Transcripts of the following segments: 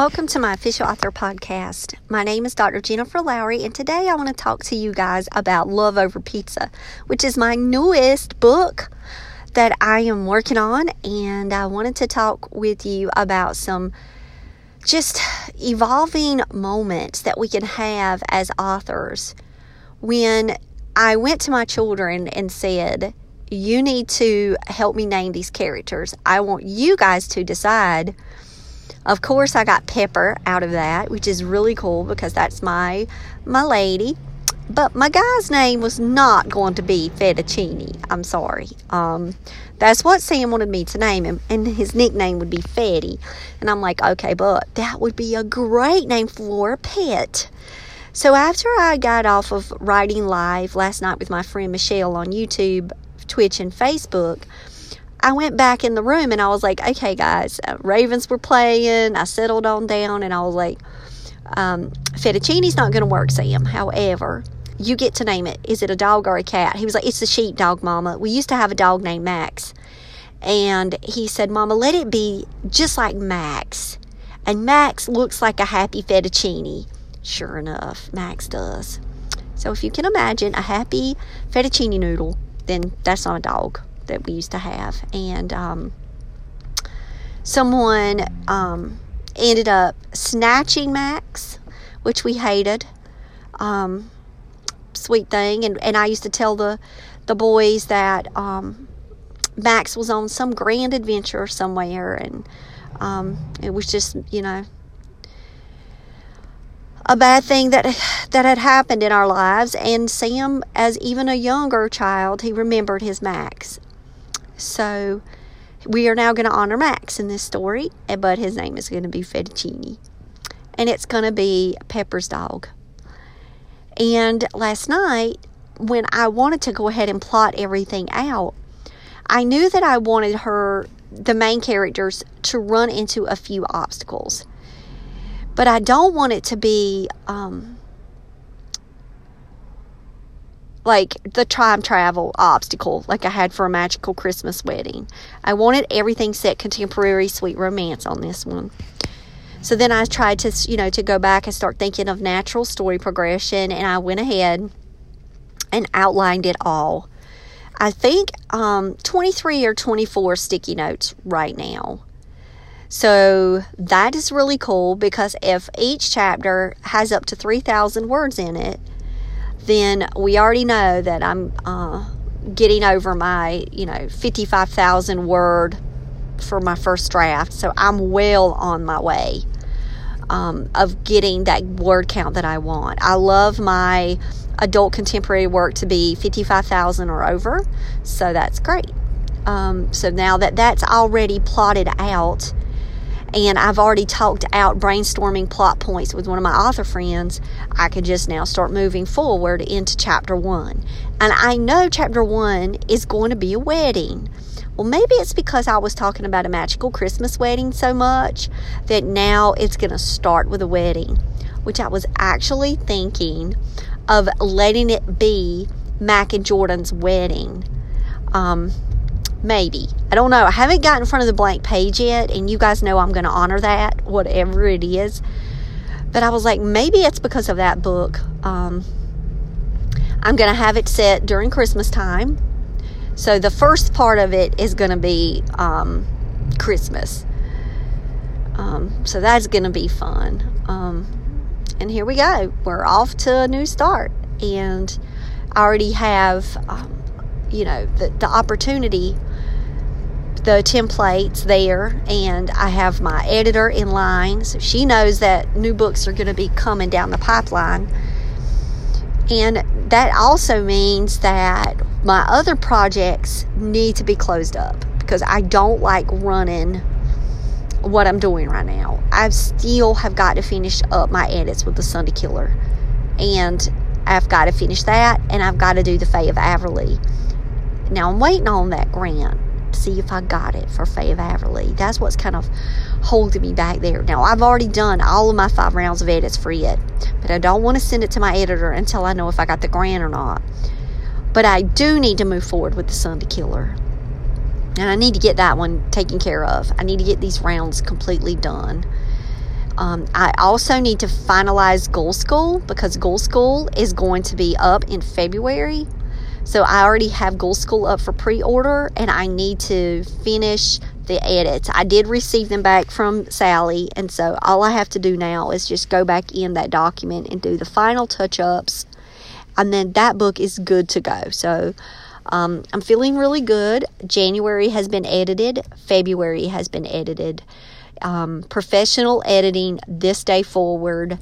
Welcome to my official author podcast. My name is Dr. Jennifer Lowry, and today I want to talk to you guys about Love Over Pizza, which is my newest book that I am working on. And I wanted to talk with you about some just evolving moments that we can have as authors. When I went to my children and said, You need to help me name these characters, I want you guys to decide of course, I got Pepper out of that, which is really cool because that's my my lady. But my guy's name was not going to be Fettuccine. I'm sorry. Um, that's what Sam wanted me to name him, and his nickname would be Fetty. And I'm like, okay, but that would be a great name for a pet. So after I got off of writing live last night with my friend Michelle on YouTube, Twitch, and Facebook, I went back in the room and I was like, okay, guys, uh, Ravens were playing. I settled on down and I was like, um, fettuccine's not going to work, Sam. However, you get to name it. Is it a dog or a cat? He was like, it's the sheepdog, Mama. We used to have a dog named Max. And he said, Mama, let it be just like Max. And Max looks like a happy fettuccine. Sure enough, Max does. So if you can imagine a happy fettuccine noodle, then that's not a dog that we used to have. And um, someone um, ended up snatching Max, which we hated. Um, sweet thing. And, and I used to tell the, the boys that um, Max was on some grand adventure somewhere. And um, it was just, you know, a bad thing that that had happened in our lives and Sam as even a younger child he remembered his Max so we are now going to honor Max in this story, eh, but his name is going to be Fettuccine. And it's going to be Pepper's dog. And last night, when I wanted to go ahead and plot everything out, I knew that I wanted her, the main characters, to run into a few obstacles. But I don't want it to be um, like the time travel obstacle like I had for a magical Christmas wedding. I wanted everything set contemporary sweet romance on this one. So then I tried to, you know, to go back and start thinking of natural story progression and I went ahead and outlined it all. I think um, 23 or 24 sticky notes right now. So that is really cool because if each chapter has up to 3,000 words in it, then we already know that I'm uh, getting over my, you know, 55,000 word for my first draft. So I'm well on my way um, of getting that word count that I want. I love my adult contemporary work to be 55,000 or over. So that's great. Um, so now that that's already plotted out, and I've already talked out brainstorming plot points with one of my author friends, I could just now start moving forward into chapter one. And I know chapter one is going to be a wedding. Well, maybe it's because I was talking about a magical Christmas wedding so much that now it's going to start with a wedding, which I was actually thinking of letting it be Mac and Jordan's wedding. Um, Maybe. I don't know. I haven't gotten in front of the blank page yet, and you guys know I'm going to honor that, whatever it is. But I was like, maybe it's because of that book. Um, I'm going to have it set during Christmas time. So the first part of it is going to be um, Christmas. Um, so that's going to be fun. Um, and here we go. We're off to a new start. And I already have, um, you know, the, the opportunity the templates there and I have my editor in line so she knows that new books are going to be coming down the pipeline. And that also means that my other projects need to be closed up because I don't like running what I'm doing right now. I still have got to finish up my edits with the Sunday Killer. And I've got to finish that and I've got to do the Fae of Averly. Now I'm waiting on that grant see if I got it for of Averly. That's what's kind of holding me back there. Now, I've already done all of my five rounds of edits for it, but I don't want to send it to my editor until I know if I got the grant or not. But I do need to move forward with the Sunday Killer. And I need to get that one taken care of. I need to get these rounds completely done. Um, I also need to finalize Ghoul School because Ghoul School is going to be up in February. So I already have Ghoul School up for pre order and I need to finish the edits. I did receive them back from Sally, and so all I have to do now is just go back in that document and do the final touch ups, and then that book is good to go. So um, I'm feeling really good. January has been edited, February has been edited um, professional editing this day forward.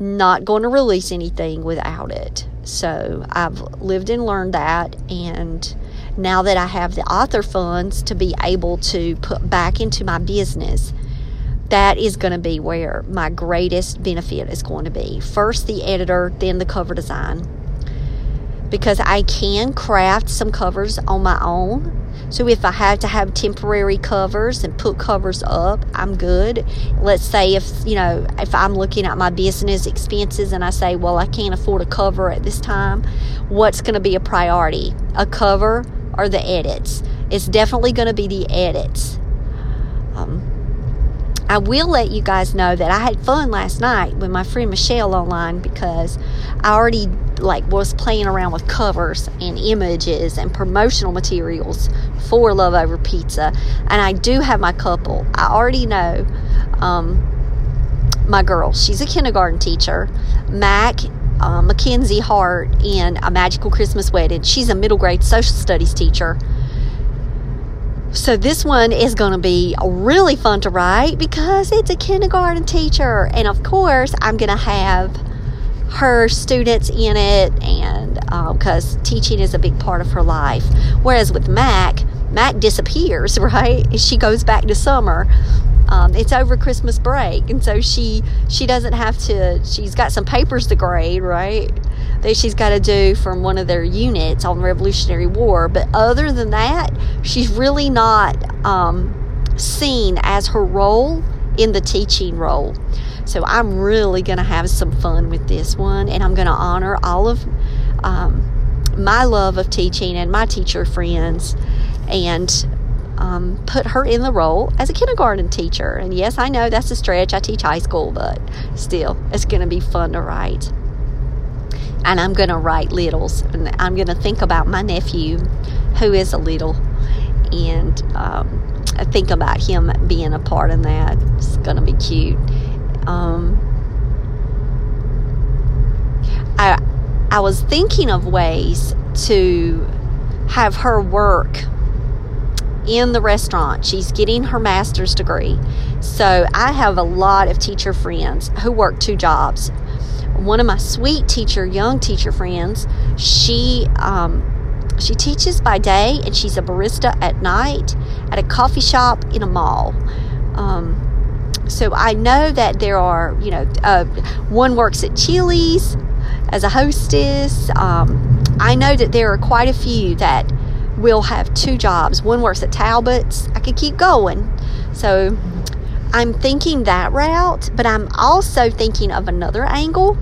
Not going to release anything without it. So I've lived and learned that. And now that I have the author funds to be able to put back into my business, that is going to be where my greatest benefit is going to be. First, the editor, then the cover design. Because I can craft some covers on my own so if I have to have temporary covers and put covers up, I'm good. Let's say if, you know, if I'm looking at my business expenses and I say, well, I can't afford a cover at this time, what's going to be a priority? A cover or the edits? It's definitely going to be the edits. Um, I will let you guys know that I had fun last night with my friend Michelle online because I already like was playing around with covers and images and promotional materials for Love Over Pizza, and I do have my couple. I already know um, my girl. She's a kindergarten teacher, Mac. Uh, Mackenzie Hart in A Magical Christmas Wedding. She's a middle grade social studies teacher so this one is going to be really fun to write because it's a kindergarten teacher. And of course, I'm going to have her students in it and because um, teaching is a big part of her life. Whereas with Mac, Mac disappears, right? She goes back to summer. Um, it's over Christmas break, and so she she doesn't have to. She's got some papers to grade, right? That she's got to do from one of their units on Revolutionary War. But other than that, she's really not um, seen as her role in the teaching role. So I'm really going to have some fun with this one, and I'm going to honor all of um, my love of teaching and my teacher friends, and um, put her in the role as a kindergarten teacher. And yes, I know that's a stretch. I teach high school, but still, it's going to be fun to write. And I'm going to write littles, and I'm going to think about my nephew, who is a little, and um, think about him being a part in that. It's going to be cute. Um, I I was thinking of ways to have her work in the restaurant. She's getting her master's degree. So I have a lot of teacher friends who work two jobs. One of my sweet teacher, young teacher friends, she um, she teaches by day and she's a barista at night at a coffee shop in a mall. Um, so I know that there are, you know, uh, one works at Chili's as a hostess. Um, I know that there are quite a few that will have two jobs. One works at Talbot's. I could keep going. So I'm thinking that route, but I'm also thinking of another angle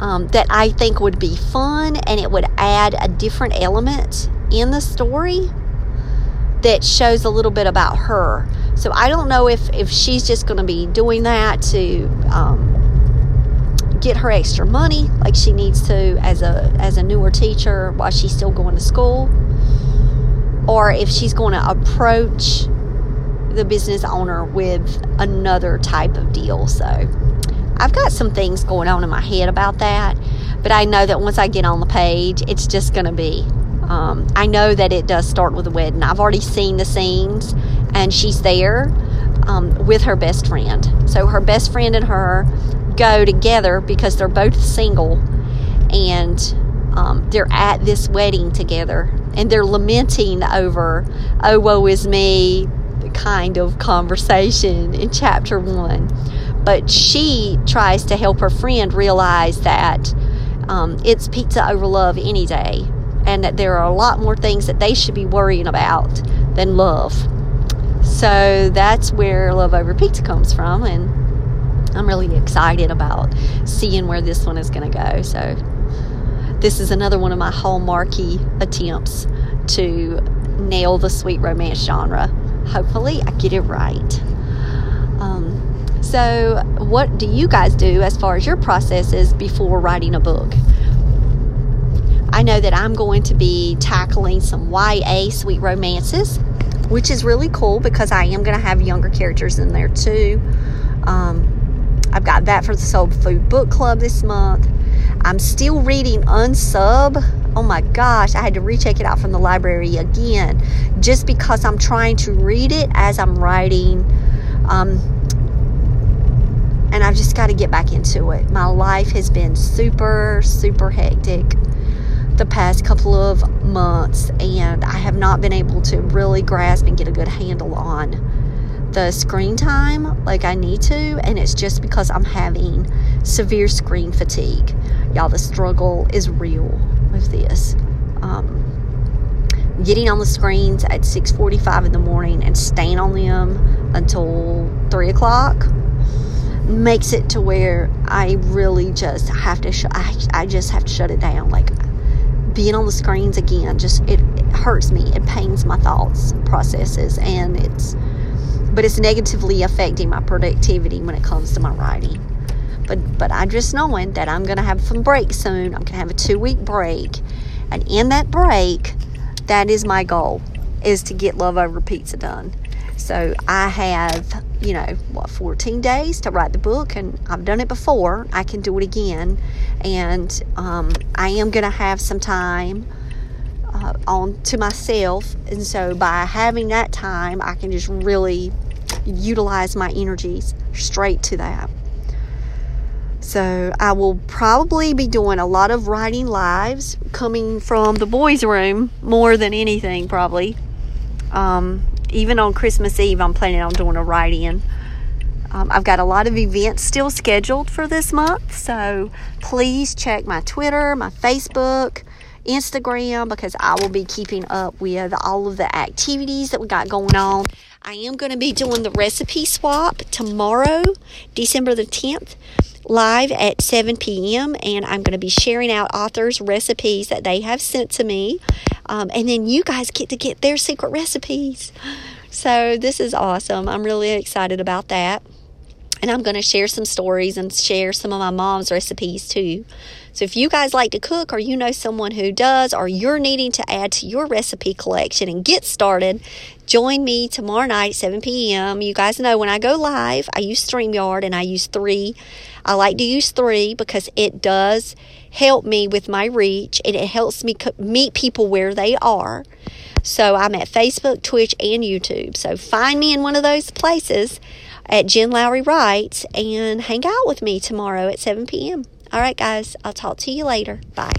um, that I think would be fun and it would add a different element in the story that shows a little bit about her. So I don't know if, if she's just going to be doing that to um, get her extra money like she needs to as a as a newer teacher while she's still going to school or if she's going to approach the business owner with another type of deal. So I've got some things going on in my head about that but I know that once I get on the page it's just going to be um, I know that it does start with a wedding. I've already seen the scenes and she's there um, with her best friend so her best friend and her go together because they're both single and um, they're at this wedding together and they're lamenting over, oh, woe is me kind of conversation in chapter one. But she tries to help her friend realize that um, it's pizza over love any day and that there are a lot more things that they should be worrying about than love. So that's where Love Over Pizza comes from. And I'm really excited about seeing where this one is going to go. So, this is another one of my hallmarky attempts to nail the sweet romance genre. Hopefully, I get it right. Um, so, what do you guys do as far as your processes before writing a book? I know that I'm going to be tackling some YA sweet romances, which is really cool because I am going to have younger characters in there too. Um, I've got that for the Soul Food Book Club this month. I'm still reading Unsub. Oh my gosh, I had to recheck it out from the library again just because I'm trying to read it as I'm writing. Um, and I've just got to get back into it. My life has been super, super hectic the past couple of months, and I have not been able to really grasp and get a good handle on the screen time like I need to, and it's just because I'm having severe screen fatigue. Y'all, the struggle is real with this. Um, getting on the screens at 6:45 in the morning and staying on them until three o'clock makes it to where I really just have to. Sh- I, I just have to shut it down. Like being on the screens again, just it, it hurts me. It pains my thoughts processes, and it's but it's negatively affecting my productivity when it comes to my writing. But but I just knowing that I'm gonna have some break soon. I'm gonna have a two week break, and in that break, that is my goal, is to get Love Over Pizza done. So I have, you know, what, 14 days to write the book, and I've done it before. I can do it again. And um, I am going to have some time uh, on to myself. And so by having that time, I can just really utilize my energies straight to that. So I will probably be doing a lot of writing lives coming from the boys' room more than anything, probably. Um, even on Christmas Eve, I'm planning on doing a write in. Um, I've got a lot of events still scheduled for this month, so please check my Twitter, my Facebook, Instagram because I will be keeping up with all of the activities that we got going on. I am going to be doing the recipe swap tomorrow, December the 10th live at 7 p.m. and I'm going to be sharing out authors' recipes that they have sent to me. Um, and then you guys get to get their secret recipes. So this is awesome. I'm really excited about that. And I'm going to share some stories and share some of my mom's recipes too. So if you guys like to cook or you know someone who does or you're needing to add to your recipe collection and get started, join me tomorrow night 7 p.m. You guys know when I go live, I use StreamYard and I use 3 I like to use three because it does help me with my reach and it helps me meet people where they are. So I'm at Facebook, Twitch, and YouTube. So find me in one of those places at Jen Lowry Writes and hang out with me tomorrow at 7 p.m. All right, guys, I'll talk to you later. Bye.